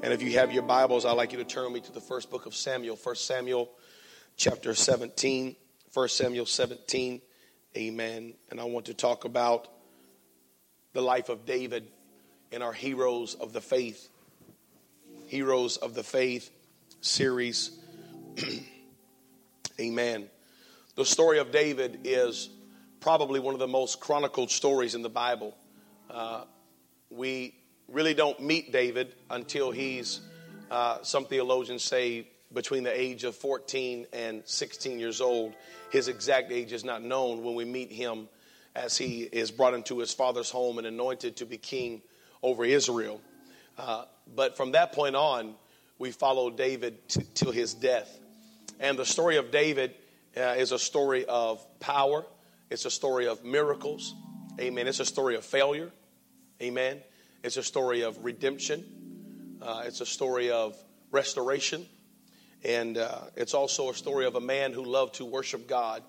And if you have your Bibles, I'd like you to turn me to the first book of Samuel, 1 Samuel chapter 17. 1 Samuel 17. Amen. And I want to talk about the life of David in our Heroes of the Faith. Heroes of the Faith series. Amen. The story of David is probably one of the most chronicled stories in the Bible. Uh, we really don't meet David until he's, uh, some theologians say, between the age of 14 and 16 years old. His exact age is not known when we meet him as he is brought into his father's home and anointed to be king over Israel. Uh, but from that point on, we follow David till his death. And the story of David uh, is a story of power, it's a story of miracles. Amen. It's a story of failure. Amen. It's a story of redemption. Uh, it's a story of restoration. And uh, it's also a story of a man who loved to worship God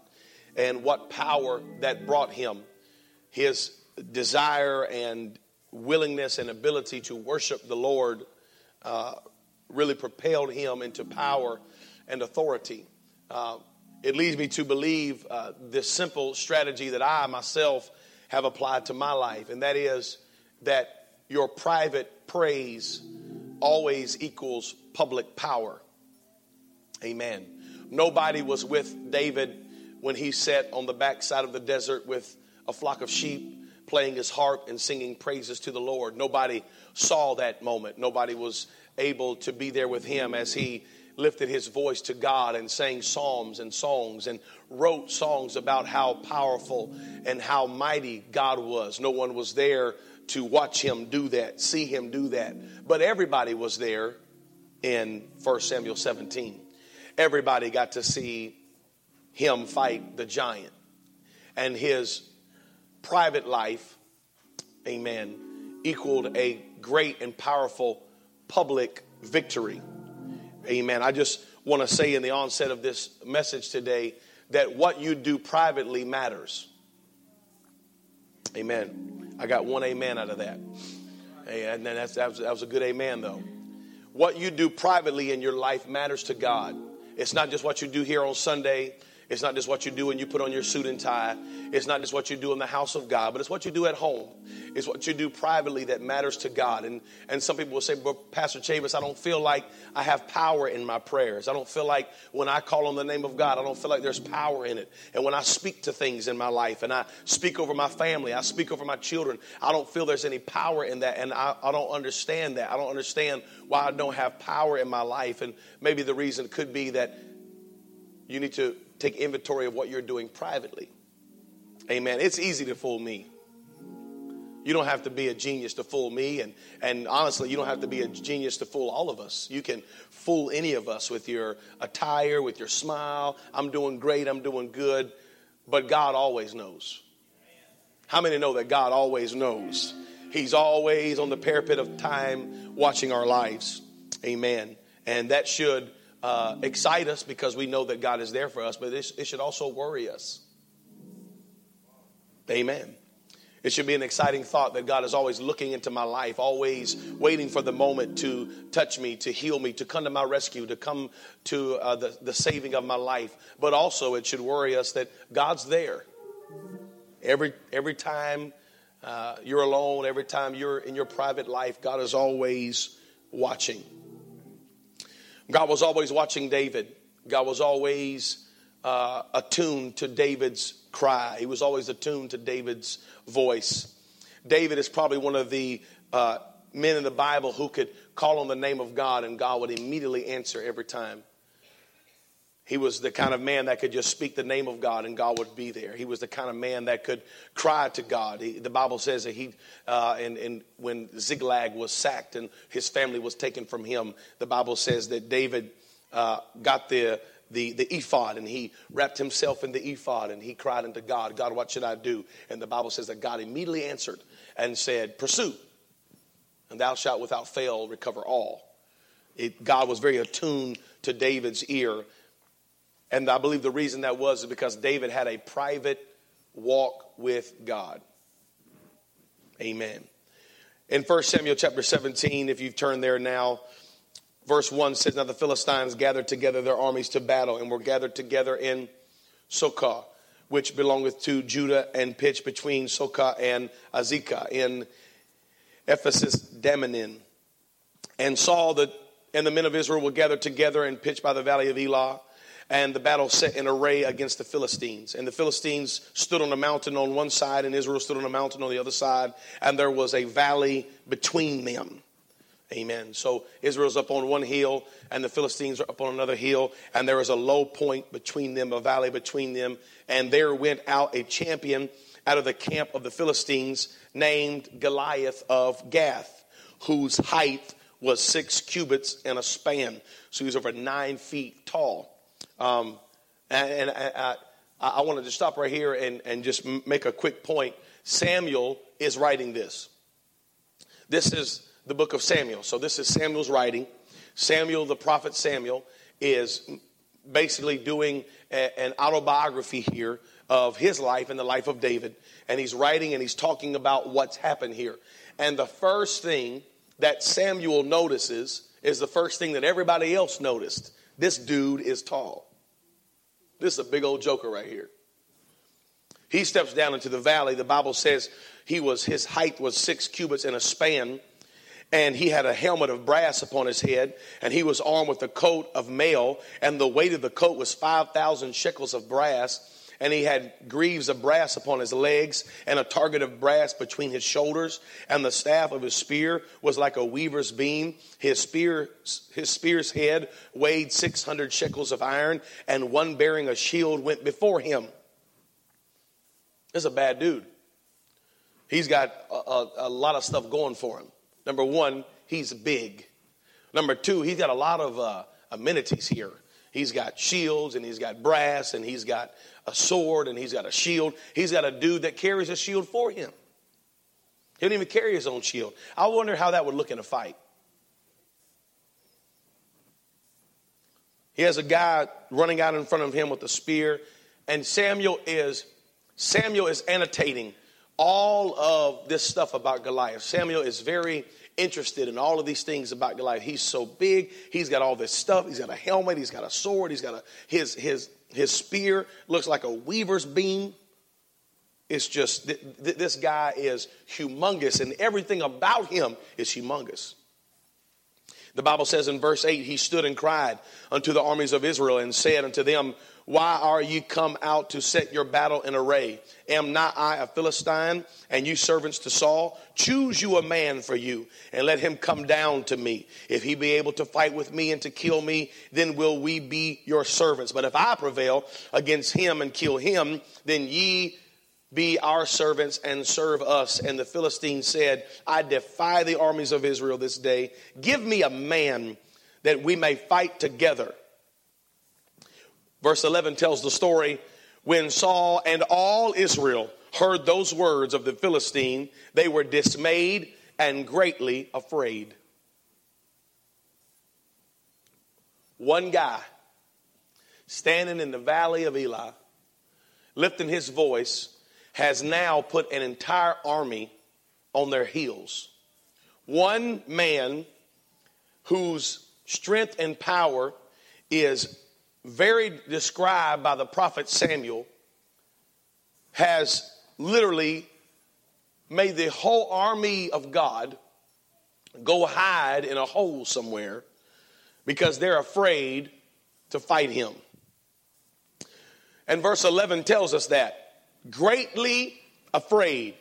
and what power that brought him. His desire and willingness and ability to worship the Lord uh, really propelled him into power and authority. Uh, it leads me to believe uh, this simple strategy that I myself have applied to my life, and that is that your private praise always equals public power. Amen. Nobody was with David when he sat on the backside of the desert with a flock of sheep playing his harp and singing praises to the Lord. Nobody saw that moment. Nobody was able to be there with him as he lifted his voice to God and sang psalms and songs and wrote songs about how powerful and how mighty God was. No one was there to watch him do that, see him do that. But everybody was there in 1 Samuel 17. Everybody got to see him fight the giant. And his private life, amen, equaled a great and powerful public victory. Amen. I just want to say in the onset of this message today that what you do privately matters. Amen. I got one amen out of that. And that's, that, was, that was a good amen, though. What you do privately in your life matters to God. It's not just what you do here on Sunday. It's not just what you do when you put on your suit and tie. It's not just what you do in the house of God, but it's what you do at home. It's what you do privately that matters to God. And, and some people will say, but Pastor Chavis, I don't feel like I have power in my prayers. I don't feel like when I call on the name of God, I don't feel like there's power in it. And when I speak to things in my life and I speak over my family, I speak over my children, I don't feel there's any power in that. And I, I don't understand that. I don't understand why I don't have power in my life. And maybe the reason could be that you need to take inventory of what you're doing privately. Amen. It's easy to fool me. You don't have to be a genius to fool me. And, and honestly, you don't have to be a genius to fool all of us. You can fool any of us with your attire, with your smile. I'm doing great, I'm doing good. But God always knows. How many know that God always knows? He's always on the parapet of time watching our lives. Amen. And that should uh, excite us because we know that God is there for us, but it, it should also worry us. Amen. It should be an exciting thought that God is always looking into my life, always waiting for the moment to touch me, to heal me, to come to my rescue, to come to uh, the, the saving of my life. But also, it should worry us that God's there. Every, every time uh, you're alone, every time you're in your private life, God is always watching. God was always watching David. God was always uh, attuned to David's cry. He was always attuned to David's voice. David is probably one of the uh, men in the Bible who could call on the name of God and God would immediately answer every time. He was the kind of man that could just speak the name of God and God would be there. He was the kind of man that could cry to God. He, the Bible says that he, uh, and, and when Ziklag was sacked and his family was taken from him, the Bible says that David uh, got the, the, the ephod and he wrapped himself in the ephod and he cried unto God, God, what should I do? And the Bible says that God immediately answered and said, Pursue, and thou shalt without fail recover all. It, God was very attuned to David's ear. And I believe the reason that was is because David had a private walk with God. Amen. In 1 Samuel chapter 17, if you've turned there now, verse 1 says, Now the Philistines gathered together their armies to battle and were gathered together in Socoh, which belongeth to Judah, and pitched between Socoh and Azekah in Ephesdammim. And Saul the, and the men of Israel were gathered together and pitched by the valley of Elah and the battle set in array against the Philistines. And the Philistines stood on a mountain on one side, and Israel stood on a mountain on the other side, and there was a valley between them. Amen. So Israel's up on one hill, and the Philistines are up on another hill, and there is a low point between them, a valley between them. And there went out a champion out of the camp of the Philistines named Goliath of Gath, whose height was six cubits and a span. So he was over nine feet tall. Um, and, and I, I, I, wanted to stop right here and, and just make a quick point. Samuel is writing this. This is the book of Samuel. So this is Samuel's writing. Samuel, the prophet Samuel, is basically doing a, an autobiography here of his life and the life of David. And he's writing and he's talking about what's happened here. And the first thing that Samuel notices is the first thing that everybody else noticed. This dude is tall. This is a big old joker right here. He steps down into the valley. The Bible says he was his height was six cubits and a span, and he had a helmet of brass upon his head, and he was armed with a coat of mail, and the weight of the coat was five thousand shekels of brass and he had greaves of brass upon his legs and a target of brass between his shoulders. And the staff of his spear was like a weaver's beam. His spear his spear's head weighed 600 shekels of iron and one bearing a shield went before him. This is a bad dude. He's got a, a, a lot of stuff going for him. Number one he's big. Number two he's got a lot of uh, amenities here He's got shields and he's got brass and he's got a sword and he's got a shield. He's got a dude that carries a shield for him. He don't even carry his own shield. I wonder how that would look in a fight. He has a guy running out in front of him with a spear, and Samuel is Samuel is annotating all of this stuff about Goliath. Samuel is very interested in all of these things about Goliath. He's so big. He's got all this stuff. He's got a helmet. He's got a sword. He's got a his his his spear looks like a weaver's beam. It's just th- th- this guy is humongous, and everything about him is humongous. The Bible says in verse 8, he stood and cried unto the armies of Israel and said unto them, why are ye come out to set your battle in array? Am not I a Philistine, and you servants to Saul? Choose you a man for you, and let him come down to me. If he be able to fight with me and to kill me, then will we be your servants. But if I prevail against him and kill him, then ye be our servants and serve us. And the Philistine said, I defy the armies of Israel this day. Give me a man that we may fight together. Verse 11 tells the story when Saul and all Israel heard those words of the Philistine, they were dismayed and greatly afraid. One guy standing in the valley of Elah, lifting his voice, has now put an entire army on their heels. One man whose strength and power is very described by the prophet Samuel, has literally made the whole army of God go hide in a hole somewhere because they're afraid to fight him. And verse 11 tells us that greatly afraid.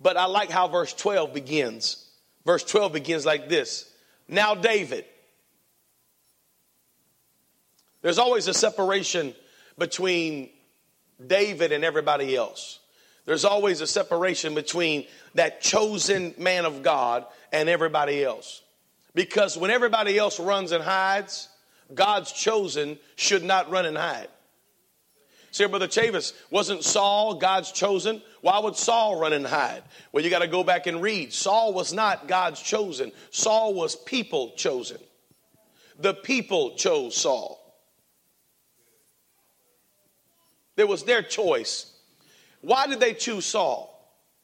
But I like how verse 12 begins. Verse 12 begins like this Now, David, there's always a separation between David and everybody else. There's always a separation between that chosen man of God and everybody else. Because when everybody else runs and hides, God's chosen should not run and hide. See, Brother Chavis, wasn't Saul God's chosen? Why would Saul run and hide? Well, you got to go back and read. Saul was not God's chosen, Saul was people chosen. The people chose Saul. It was their choice. Why did they choose Saul?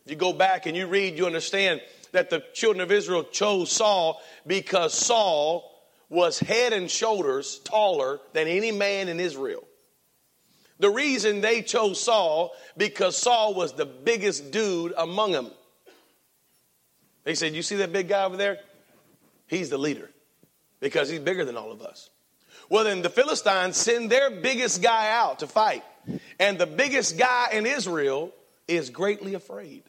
If you go back and you read, you understand that the children of Israel chose Saul because Saul was head and shoulders taller than any man in Israel. The reason they chose Saul because Saul was the biggest dude among them. They said, "You see that big guy over there? He's the leader because he's bigger than all of us." Well, then the Philistines send their biggest guy out to fight, and the biggest guy in Israel is greatly afraid.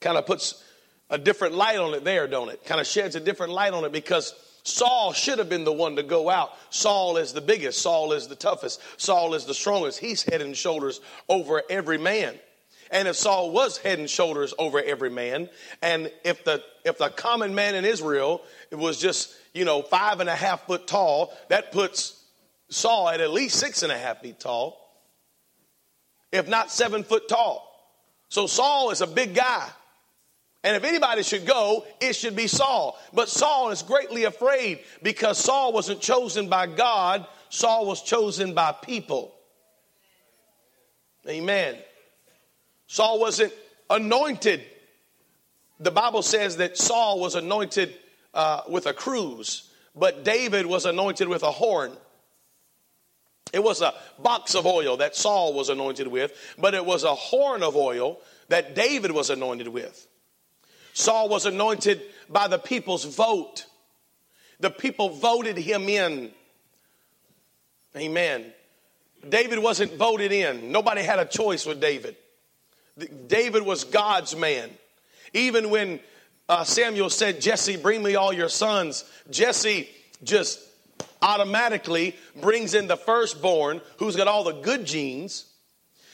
Kind of puts a different light on it there, don't it? Kind of sheds a different light on it because Saul should have been the one to go out. Saul is the biggest, Saul is the toughest, Saul is the strongest. He's head and shoulders over every man. And if Saul was head and shoulders over every man, and if the if the common man in Israel was just, you know, five and a half foot tall, that puts Saul at at least six and a half feet tall, if not seven foot tall. So Saul is a big guy. And if anybody should go, it should be Saul. But Saul is greatly afraid because Saul wasn't chosen by God, Saul was chosen by people. Amen. Saul wasn't anointed. The Bible says that Saul was anointed uh, with a cruse, but David was anointed with a horn. It was a box of oil that Saul was anointed with, but it was a horn of oil that David was anointed with. Saul was anointed by the people's vote. The people voted him in. Amen. David wasn't voted in. Nobody had a choice with David. David was God's man. Even when uh, Samuel said, Jesse, bring me all your sons, Jesse just automatically brings in the firstborn who's got all the good genes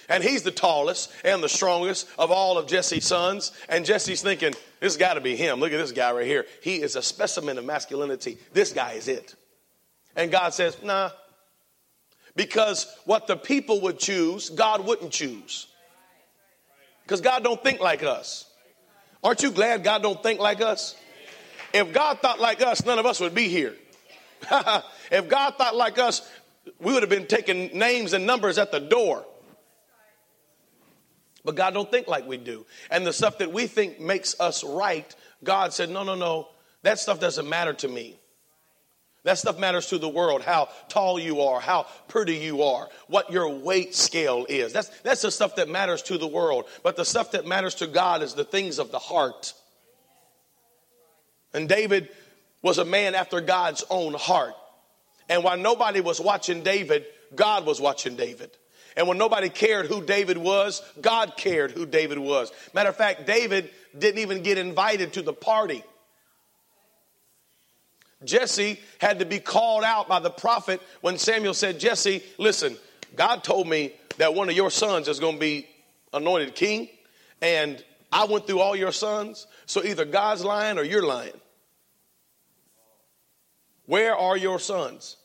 and he's the tallest and the strongest of all of Jesse's sons. And Jesse's thinking, this got to be him. Look at this guy right here. He is a specimen of masculinity. This guy is it. And God says, nah. Because what the people would choose, God wouldn't choose. Because God don't think like us. Aren't you glad God don't think like us? If God thought like us, none of us would be here. If God thought like us, we would have been taking names and numbers at the door. But God don't think like we do. And the stuff that we think makes us right, God said, no, no, no, that stuff doesn't matter to me. That stuff matters to the world, how tall you are, how pretty you are, what your weight scale is. That's, that's the stuff that matters to the world. But the stuff that matters to God is the things of the heart. And David was a man after God's own heart. And while nobody was watching David, God was watching David. And when nobody cared who David was, God cared who David was. Matter of fact, David didn't even get invited to the party. Jesse had to be called out by the prophet when Samuel said, Jesse, listen, God told me that one of your sons is going to be anointed king, and I went through all your sons, so either God's lying or you're lying. Where are your sons?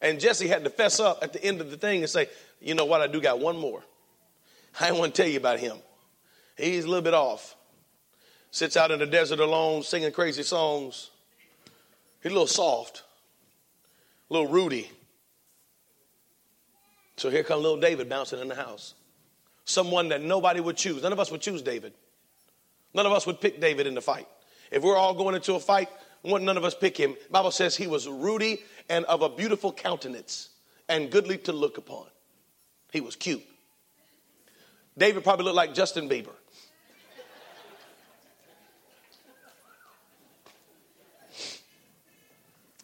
And Jesse had to fess up at the end of the thing and say, you know what? I do got one more. I want to tell you about him. He's a little bit off. Sits out in the desert alone, singing crazy songs. He's a little soft, a little ruddy. So here comes little David bouncing in the house. Someone that nobody would choose. None of us would choose David. None of us would pick David in the fight. If we're all going into a fight, none of us pick him. Bible says he was ruddy and of a beautiful countenance and goodly to look upon. He was cute. David probably looked like Justin Bieber.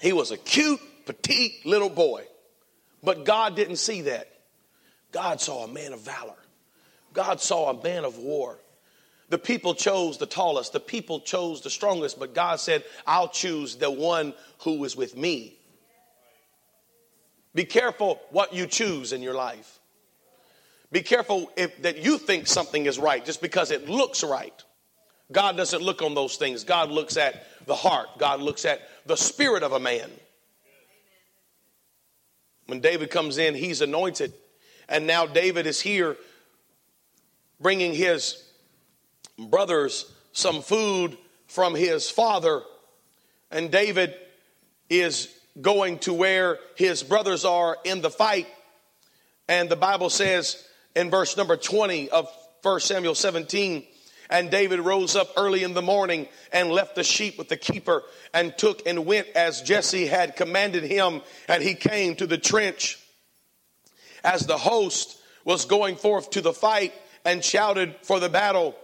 He was a cute, petite little boy. But God didn't see that. God saw a man of valor. God saw a man of war. The people chose the tallest, the people chose the strongest, but God said, I'll choose the one who is with me. Be careful what you choose in your life. Be careful if, that you think something is right just because it looks right. God doesn't look on those things. God looks at the heart, God looks at the spirit of a man. When David comes in, he's anointed. And now David is here bringing his brothers some food from his father. And David is going to where his brothers are in the fight. And the Bible says in verse number 20 of 1 Samuel 17, and David rose up early in the morning and left the sheep with the keeper and took and went as Jesse had commanded him. And he came to the trench as the host was going forth to the fight and shouted for the battle.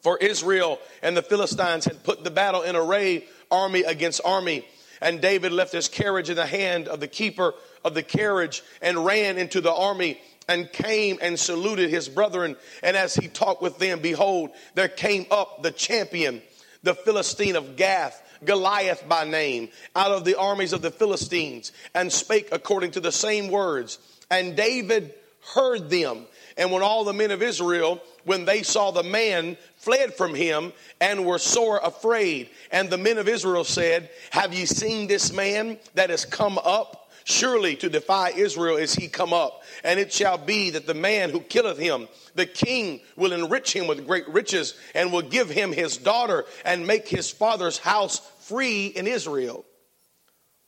For Israel and the Philistines had put the battle in array, army against army. And David left his carriage in the hand of the keeper of the carriage and ran into the army and came and saluted his brethren. And as he talked with them, behold, there came up the champion, the Philistine of Gath, Goliath by name, out of the armies of the Philistines, and spake according to the same words. And David heard them. And when all the men of Israel, when they saw the man, fled from him and were sore afraid. And the men of Israel said, Have ye seen this man that has come up? Surely to defy Israel is he come up. And it shall be that the man who killeth him, the king will enrich him with great riches and will give him his daughter and make his father's house free in Israel.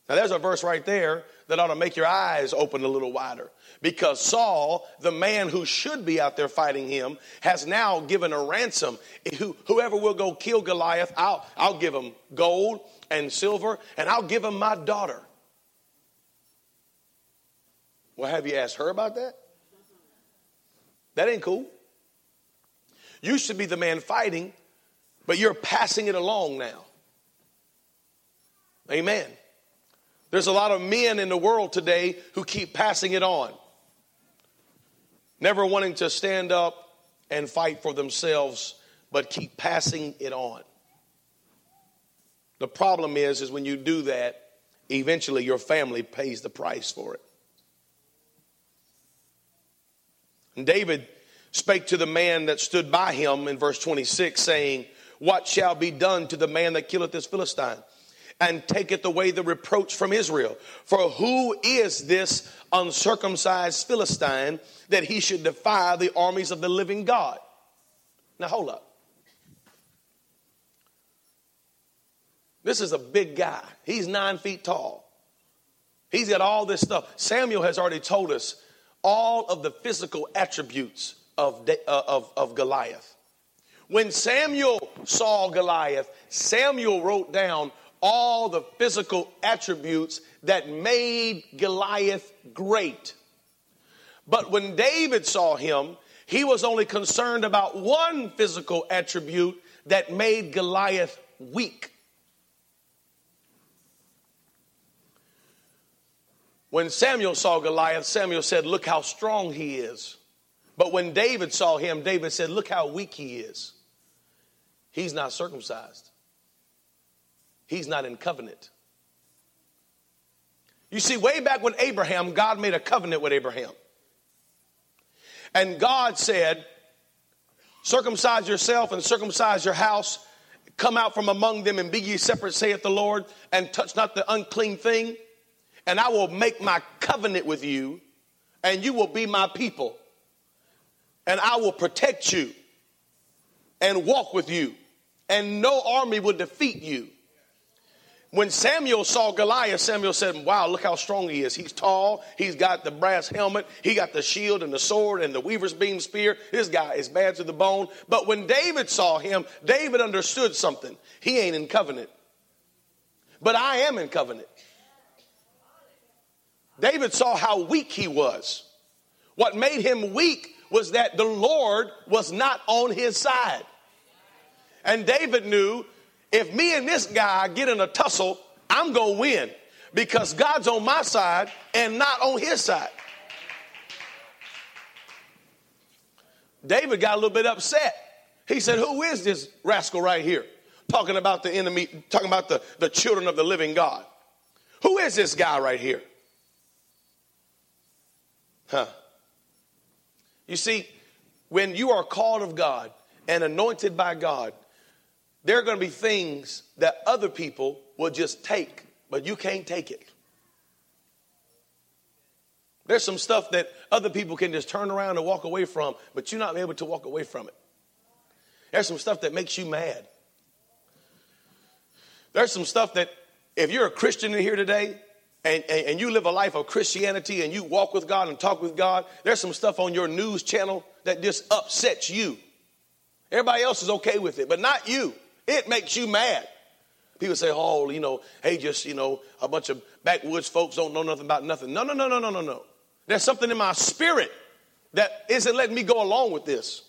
Now there's a verse right there that ought to make your eyes open a little wider. Because Saul, the man who should be out there fighting him, has now given a ransom. Whoever will go kill Goliath, I'll, I'll give him gold and silver, and I'll give him my daughter. Well, have you asked her about that? That ain't cool. You should be the man fighting, but you're passing it along now. Amen. There's a lot of men in the world today who keep passing it on, never wanting to stand up and fight for themselves, but keep passing it on. The problem is, is when you do that, eventually your family pays the price for it. And David spake to the man that stood by him in verse 26, saying, What shall be done to the man that killeth this Philistine? And taketh away the reproach from Israel. For who is this uncircumcised Philistine that he should defy the armies of the living God? Now hold up. This is a big guy. He's nine feet tall. He's got all this stuff. Samuel has already told us all of the physical attributes of, uh, of, of Goliath. When Samuel saw Goliath, Samuel wrote down all the physical attributes that made Goliath great. But when David saw him, he was only concerned about one physical attribute that made Goliath weak. When Samuel saw Goliath, Samuel said, Look how strong he is. But when David saw him, David said, Look how weak he is. He's not circumcised, he's not in covenant. You see, way back when Abraham, God made a covenant with Abraham. And God said, Circumcise yourself and circumcise your house. Come out from among them and be ye separate, saith the Lord, and touch not the unclean thing and I will make my covenant with you, and you will be my people. And I will protect you and walk with you, and no army will defeat you. When Samuel saw Goliath, Samuel said, Wow, look how strong he is. He's tall, he's got the brass helmet, he got the shield and the sword and the weaver's beam spear. This guy is bad to the bone. But when David saw him, David understood something. He ain't in covenant. But I am in covenant. David saw how weak he was. What made him weak was that the Lord was not on his side. And David knew if me and this guy get in a tussle, I'm going to win because God's on my side and not on his side. David got a little bit upset. He said, Who is this rascal right here? Talking about the enemy, talking about the, the children of the living God. Who is this guy right here? Huh. You see, when you are called of God and anointed by God, there are going to be things that other people will just take, but you can't take it. There's some stuff that other people can just turn around and walk away from, but you're not able to walk away from it. There's some stuff that makes you mad. There's some stuff that if you're a Christian in here today and, and, and, you live a life of Christianity and you walk with God and talk with God, there's some stuff on your news channel that just upsets you. Everybody else is okay with it, but not you. It makes you mad. People say, oh, you know, hey, just, you know, a bunch of backwoods folks don't know nothing about nothing. No, no, no, no, no, no, no. There's something in my spirit that isn't letting me go along with this.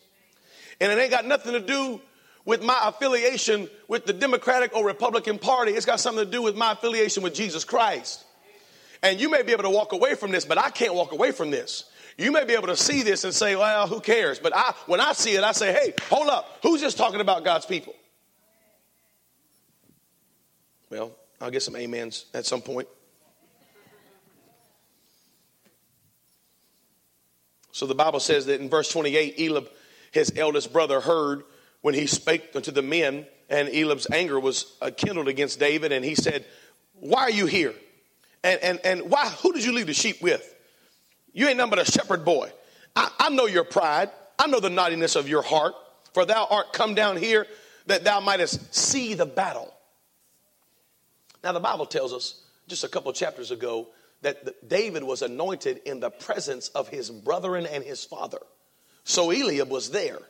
And it ain't got nothing to do with my affiliation with the Democratic or Republican Party. It's got something to do with my affiliation with Jesus Christ. And you may be able to walk away from this, but I can't walk away from this. You may be able to see this and say, well, who cares? But I, when I see it, I say, hey, hold up. Who's just talking about God's people? Well, I'll get some amens at some point. So the Bible says that in verse 28, Eliab, his eldest brother, heard when he spake unto the men, and Eliab's anger was kindled against David, and he said, Why are you here? And, and, and why, who did you leave the sheep with? You ain't nothing but a shepherd boy. I, I know your pride. I know the naughtiness of your heart. For thou art come down here that thou mightest see the battle. Now, the Bible tells us just a couple chapters ago that David was anointed in the presence of his brethren and his father. So Eliab was there.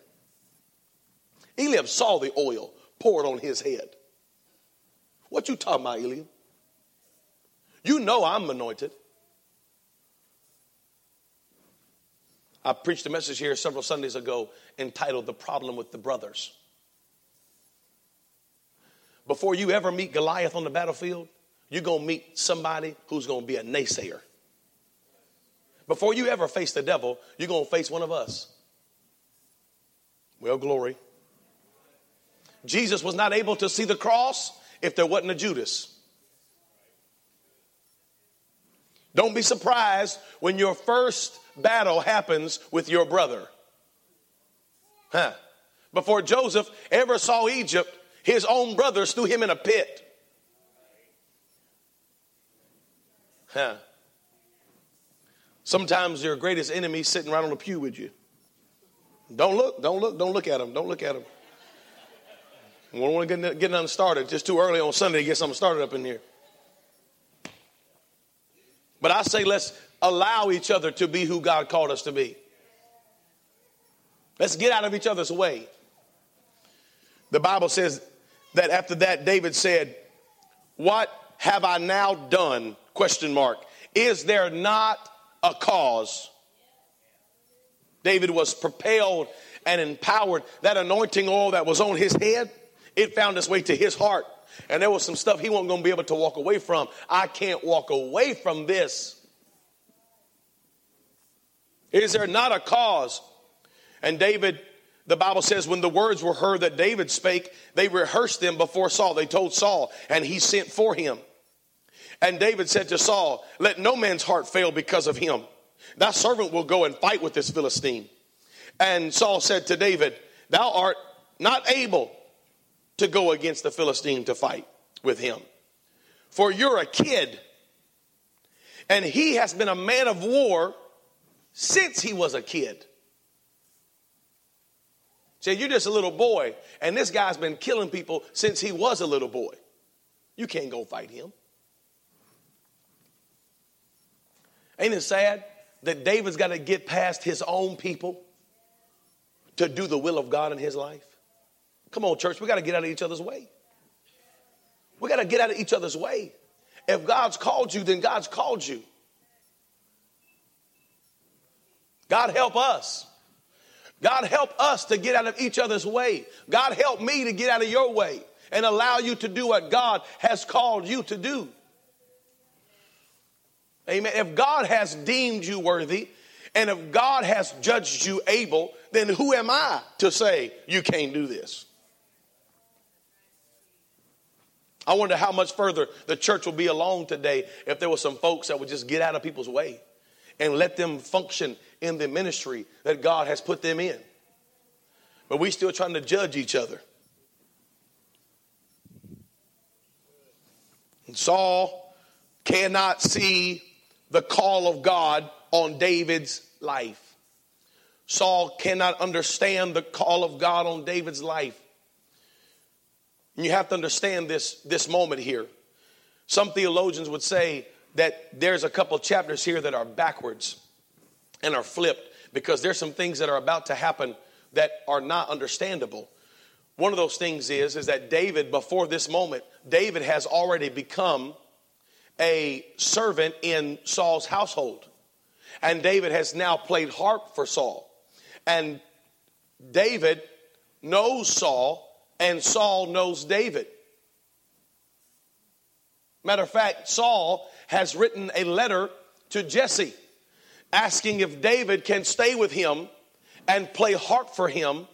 Eliab saw the oil poured on his head. What you talking about, Eliab? You know I'm anointed. I preached a message here several Sundays ago entitled The Problem with the Brothers. Before you ever meet Goliath on the battlefield, you're going to meet somebody who's going to be a naysayer. Before you ever face the devil, you're going to face one of us. Well, glory. Jesus was not able to see the cross if there wasn't a Judas. Don't be surprised when your first battle happens with your brother. Huh. Before Joseph ever saw Egypt, his own brothers threw him in a pit. Huh. Sometimes your greatest enemy is sitting right on the pew with you. Don't look, don't look, don't look at him, don't look at him. We don't want to get, get nothing started. Just too early on Sunday to get something started up in here. But I say let's allow each other to be who God called us to be. Let's get out of each other's way. The Bible says that after that, David said, What have I now done? Question mark. Is there not a cause? David was propelled and empowered. That anointing oil that was on his head it found its way to his heart. And there was some stuff he wasn't going to be able to walk away from. I can't walk away from this. Is there not a cause? And David, the Bible says, when the words were heard that David spake, they rehearsed them before Saul. They told Saul, and he sent for him. And David said to Saul, Let no man's heart fail because of him. Thy servant will go and fight with this Philistine. And Saul said to David, Thou art not able to go against the Philistine to fight with him. For you're a kid, and he has been a man of war since he was a kid. Say, you're just a little boy, and this guy's been killing people since he was a little boy. You can't go fight him. Ain't it sad that David's got to get past his own people to do the will of God in his life? Come on, church, we got to get out of each other's way. We got to get out of each other's way. If God's called you, then God's called you. God help us. God help us to get out of each other's way. God help me to get out of your way and allow you to do what God has called you to do. Amen. If God has deemed you worthy and if God has judged you able, then who am I to say you can't do this? I wonder how much further the church will be along today if there were some folks that would just get out of people's way and let them function in the ministry that God has put them in. But we still trying to judge each other. And Saul cannot see the call of God on David's life. Saul cannot understand the call of God on David's life. And you have to understand this, this moment here. Some theologians would say that there's a couple chapters here that are backwards and are flipped because there's some things that are about to happen that are not understandable. One of those things is is that David before this moment, David has already become a servant in Saul's household. And David has now played harp for Saul. And David knows Saul and Saul knows David. Matter of fact, Saul has written a letter to Jesse asking if David can stay with him and play harp for him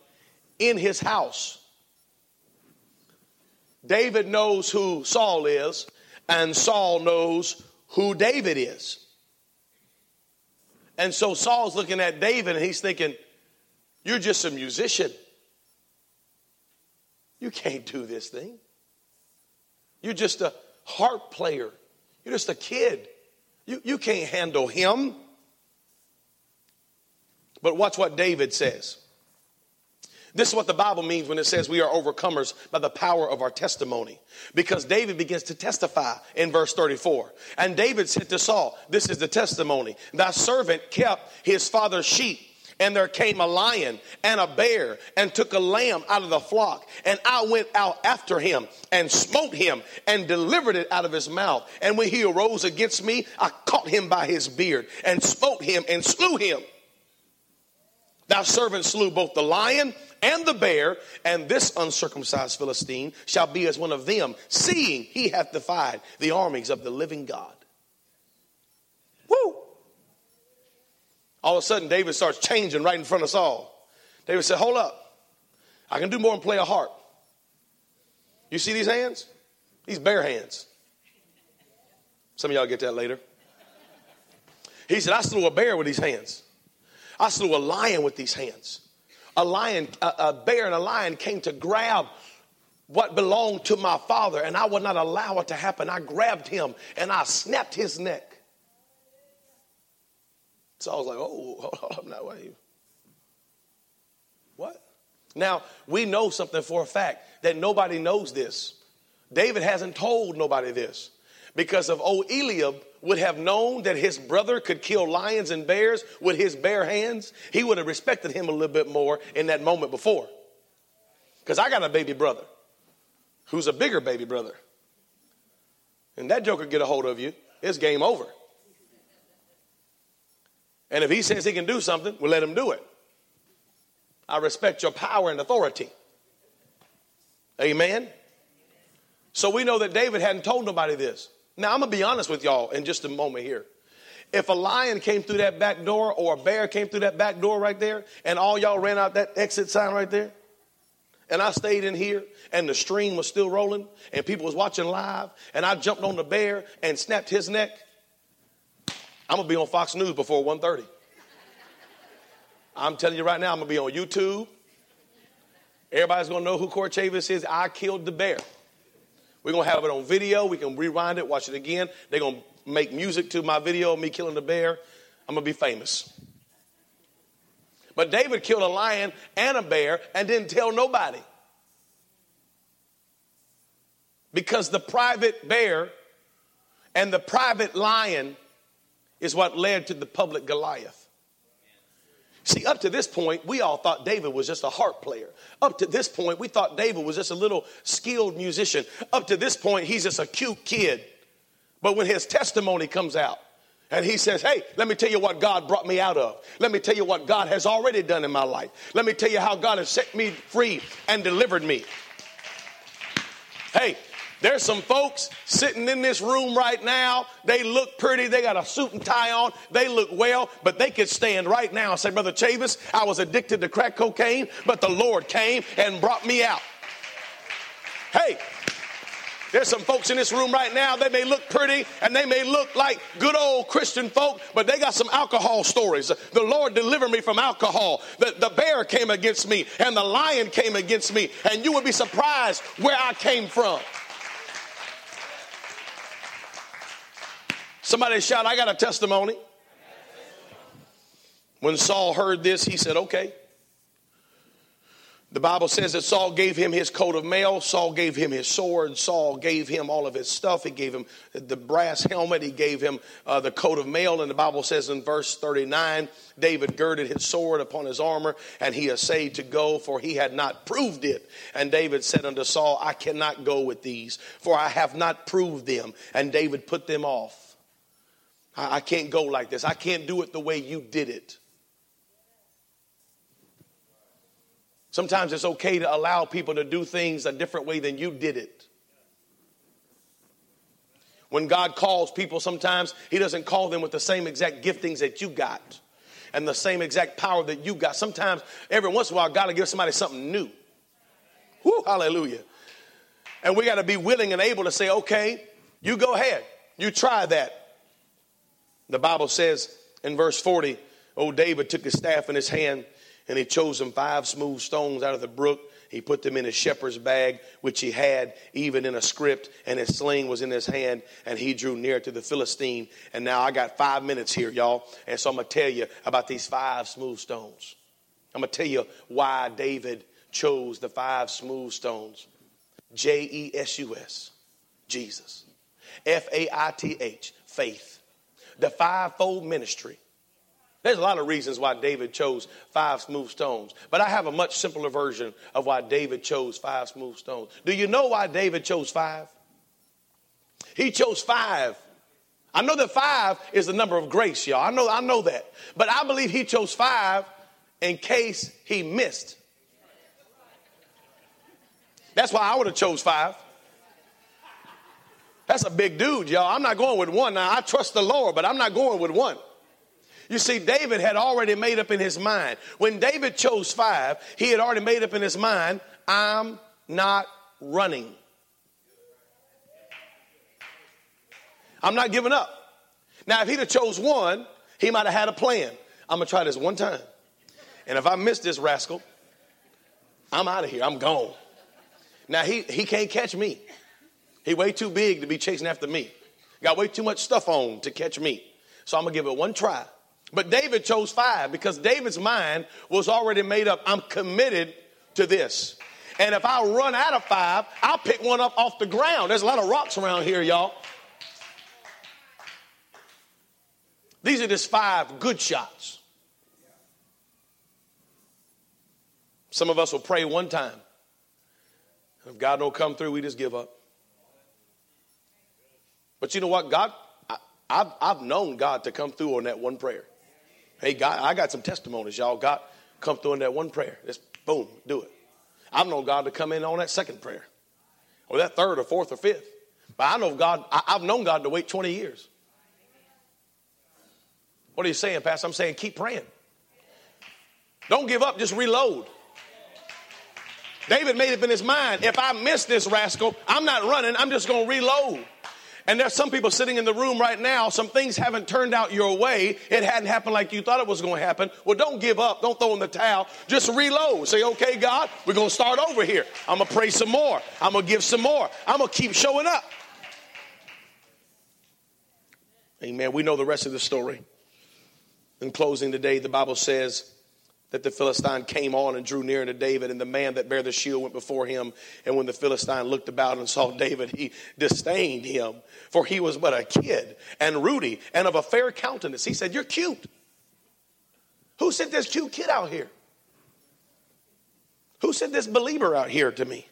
in his house. David knows who Saul is, and Saul knows who David is. And so Saul's looking at David and he's thinking, You're just a musician. You can't do this thing. You're just a harp player. You're just a kid. You, you can't handle him. But watch what David says. This is what the Bible means when it says we are overcomers by the power of our testimony. Because David begins to testify in verse 34. And David said to Saul, This is the testimony. Thy servant kept his father's sheep and there came a lion and a bear and took a lamb out of the flock. And I went out after him and smote him and delivered it out of his mouth. And when he arose against me, I caught him by his beard and smote him and slew him. Thou servant slew both the lion and the bear, and this uncircumcised Philistine shall be as one of them, seeing he hath defied the armies of the living God. Woo! All of a sudden, David starts changing right in front of Saul. David said, Hold up. I can do more than play a harp. You see these hands? These bare hands. Some of y'all get that later. He said, I slew a bear with these hands. I slew a lion with these hands. A lion, a, a bear and a lion came to grab what belonged to my father, and I would not allow it to happen. I grabbed him and I snapped his neck. So I was like, oh, hold up now, wait. What? Now, we know something for a fact that nobody knows this. David hasn't told nobody this because of old Eliab would have known that his brother could kill lions and bears with his bare hands, he would have respected him a little bit more in that moment before. Because I got a baby brother who's a bigger baby brother. And that joker get a hold of you, it's game over. And if he says he can do something, we'll let him do it. I respect your power and authority. Amen. So we know that David hadn't told nobody this. Now, I'm going to be honest with y'all in just a moment here. If a lion came through that back door or a bear came through that back door right there, and all y'all ran out that exit sign right there, and I stayed in here, and the stream was still rolling, and people was watching live, and I jumped on the bear and snapped his neck, I'm gonna be on Fox News before 1:30. I'm telling you right now, I'm gonna be on YouTube. Everybody's gonna know who Court Chavis is. I killed the bear. We're gonna have it on video. We can rewind it, watch it again. They're gonna make music to my video of me killing the bear. I'm gonna be famous. But David killed a lion and a bear and didn't tell nobody. Because the private bear and the private lion is what led to the public Goliath. See, up to this point, we all thought David was just a harp player. Up to this point, we thought David was just a little skilled musician. Up to this point, he's just a cute kid. But when his testimony comes out, and he says, Hey, let me tell you what God brought me out of. Let me tell you what God has already done in my life. Let me tell you how God has set me free and delivered me. Hey, there's some folks sitting in this room right now. They look pretty. They got a suit and tie on. They look well, but they could stand right now and say, Brother Chavis, I was addicted to crack cocaine, but the Lord came and brought me out. Hey, there's some folks in this room right now, they may look pretty and they may look like good old Christian folk, but they got some alcohol stories. The Lord delivered me from alcohol. The, the bear came against me and the lion came against me, and you would be surprised where I came from. Somebody shout, I got a testimony. When Saul heard this, he said, Okay. The Bible says that Saul gave him his coat of mail, Saul gave him his sword, Saul gave him all of his stuff. He gave him the brass helmet, he gave him uh, the coat of mail. And the Bible says in verse 39 David girded his sword upon his armor, and he essayed to go, for he had not proved it. And David said unto Saul, I cannot go with these, for I have not proved them. And David put them off. I, I can't go like this, I can't do it the way you did it. Sometimes it's okay to allow people to do things a different way than you did it. When God calls people, sometimes He doesn't call them with the same exact giftings that you got and the same exact power that you got. Sometimes, every once in a while, God will give somebody something new. Hallelujah. And we got to be willing and able to say, okay, you go ahead. You try that. The Bible says in verse 40, oh, David took his staff in his hand and he chose him five smooth stones out of the brook. He put them in his shepherd's bag, which he had even in a scrip, and his sling was in his hand, and he drew near to the Philistine. And now I got five minutes here, y'all. And so I'm going to tell you about these five smooth stones. I'm going to tell you why David chose the five smooth stones J E S U S, Jesus. F A I T H, faith. The fivefold ministry there's a lot of reasons why David chose five smooth stones, but I have a much simpler version of why David chose five smooth stones. Do you know why David chose five? He chose five. I know that five is the number of grace, y'all. I know, I know that. But I believe he chose five in case he missed. That's why I would have chose five. That's a big dude, y'all. I'm not going with one. Now I trust the Lord, but I'm not going with one. You see, David had already made up in his mind. When David chose five, he had already made up in his mind, I'm not running. I'm not giving up. Now, if he'd have chose one, he might have had a plan. I'm gonna try this one time. And if I miss this rascal, I'm out of here. I'm gone. Now he he can't catch me. He way too big to be chasing after me. Got way too much stuff on to catch me. So I'm gonna give it one try. But David chose five because David's mind was already made up. I'm committed to this. And if I run out of five, I'll pick one up off the ground. There's a lot of rocks around here, y'all. These are just five good shots. Some of us will pray one time. If God don't come through, we just give up. But you know what? God, I, have I've known God to come through on that one prayer. Hey, God, I got some testimonies, y'all. God, come through on that one prayer. Just boom, do it. I've known God to come in on that second prayer, or that third, or fourth, or fifth. But I know God, I, I've known God to wait 20 years. What are you saying, Pastor? I'm saying keep praying. Don't give up, just reload. David made it in his mind if I miss this rascal, I'm not running, I'm just going to reload. And there's some people sitting in the room right now, some things haven't turned out your way. It hadn't happened like you thought it was going to happen. Well, don't give up. Don't throw in the towel. Just reload. Say, okay, God, we're going to start over here. I'm going to pray some more. I'm going to give some more. I'm going to keep showing up. Amen. We know the rest of the story. In closing today, the Bible says, that the Philistine came on and drew near to David, and the man that bare the shield went before him. And when the Philistine looked about and saw David, he disdained him, for he was but a kid and ruddy and of a fair countenance. He said, You're cute. Who sent this cute kid out here? Who sent this believer out here to me?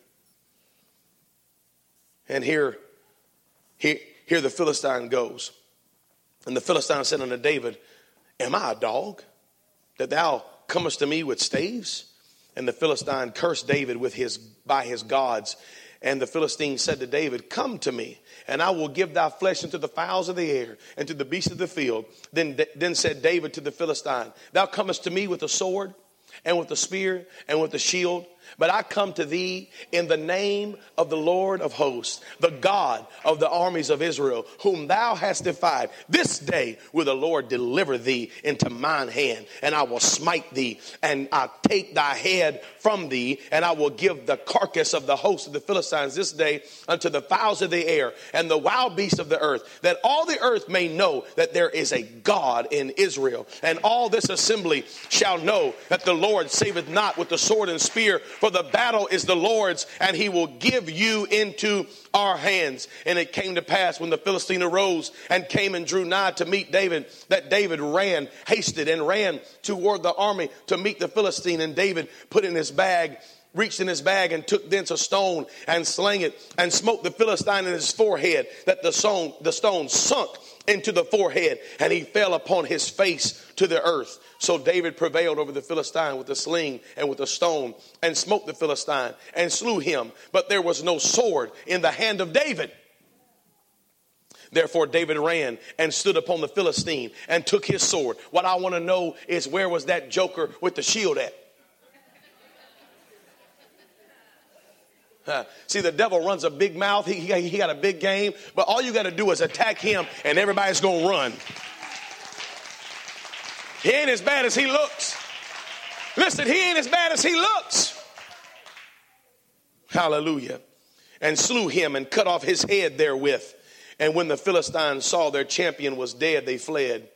And here, here, here the Philistine goes. And the Philistine said unto David, Am I a dog that thou comest to me with staves? And the Philistine cursed David with his, by his gods. And the Philistine said to David, Come to me, and I will give thy flesh unto the fowls of the air and to the beasts of the field. Then, then said David to the Philistine, Thou comest to me with a sword and with a spear and with a shield, But I come to thee in the name of the Lord of hosts, the God of the armies of Israel, whom thou hast defied. This day will the Lord deliver thee into mine hand, and I will smite thee, and I take thy head from thee, and I will give the carcass of the host of the Philistines this day unto the fowls of the air and the wild beasts of the earth, that all the earth may know that there is a God in Israel. And all this assembly shall know that the Lord saveth not with the sword and spear, for the battle is the Lord's, and he will give you into our hands. And it came to pass when the Philistine arose and came and drew nigh to meet David, that David ran, hasted, and ran toward the army to meet the Philistine. And David put in his bag reached in his bag and took thence a stone and slang it and smote the Philistine in his forehead that the stone, the stone sunk into the forehead and he fell upon his face to the earth. So David prevailed over the Philistine with a sling and with a stone and smote the Philistine and slew him. But there was no sword in the hand of David. Therefore, David ran and stood upon the Philistine and took his sword. What I want to know is where was that joker with the shield at? See, the devil runs a big mouth. He, he, he got a big game, but all you got to do is attack him, and everybody's going to run. He ain't as bad as he looks. Listen, he ain't as bad as he looks. Hallelujah. And slew him and cut off his head therewith. And when the Philistines saw their champion was dead, they fled.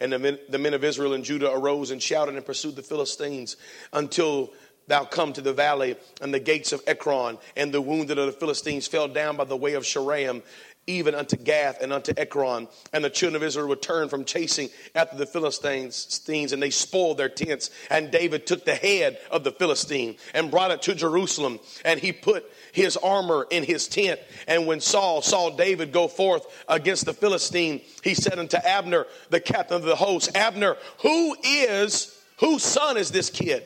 And the men, the men of Israel and Judah arose and shouted and pursued the Philistines until thou come to the valley and the gates of Ekron, and the wounded of the Philistines fell down by the way of Shaaraim, even unto Gath and unto Ekron. And the children of Israel returned from chasing after the Philistines, and they spoiled their tents. And David took the head of the Philistine and brought it to Jerusalem, and he put his armor in his tent. And when Saul saw David go forth against the Philistine, he said unto Abner, the captain of the host, Abner, who is, whose son is this kid?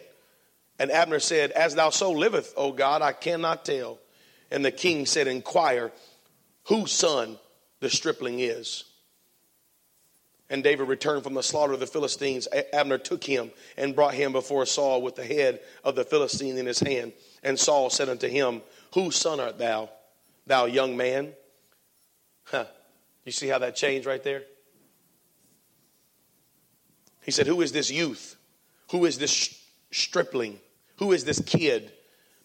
And Abner said, As thou so liveth, O God, I cannot tell. And the king said, Inquire whose son the stripling is. And David returned from the slaughter of the Philistines. Abner took him and brought him before Saul with the head of the Philistine in his hand. And Saul said unto him, Whose son art thou, thou young man? Huh. You see how that changed right there? He said, Who is this youth? Who is this stripling? Who is this kid?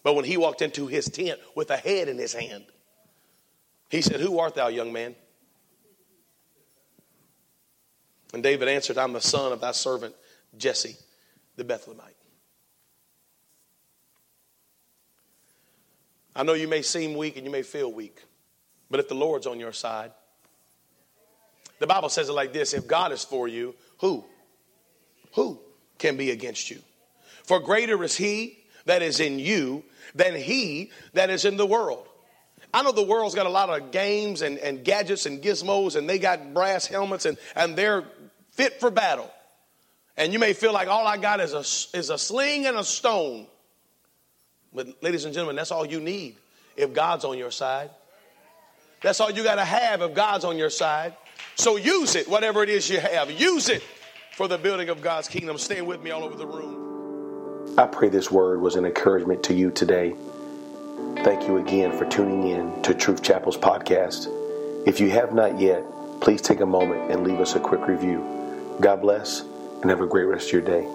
But when he walked into his tent with a head in his hand, he said, Who art thou, young man? And David answered, I'm the son of thy servant Jesse, the Bethlehemite. I know you may seem weak and you may feel weak, but if the Lord's on your side, the Bible says it like this if God is for you, who? Who can be against you? For greater is he that is in you than he that is in the world. I know the world's got a lot of games and, and gadgets and gizmos, and they got brass helmets, and, and they're fit for battle. And you may feel like all I got is a, is a sling and a stone. But, ladies and gentlemen, that's all you need if God's on your side. That's all you got to have if God's on your side. So use it, whatever it is you have. Use it for the building of God's kingdom. Stay with me all over the room. I pray this word was an encouragement to you today. Thank you again for tuning in to Truth Chapel's podcast. If you have not yet, please take a moment and leave us a quick review. God bless and have a great rest of your day.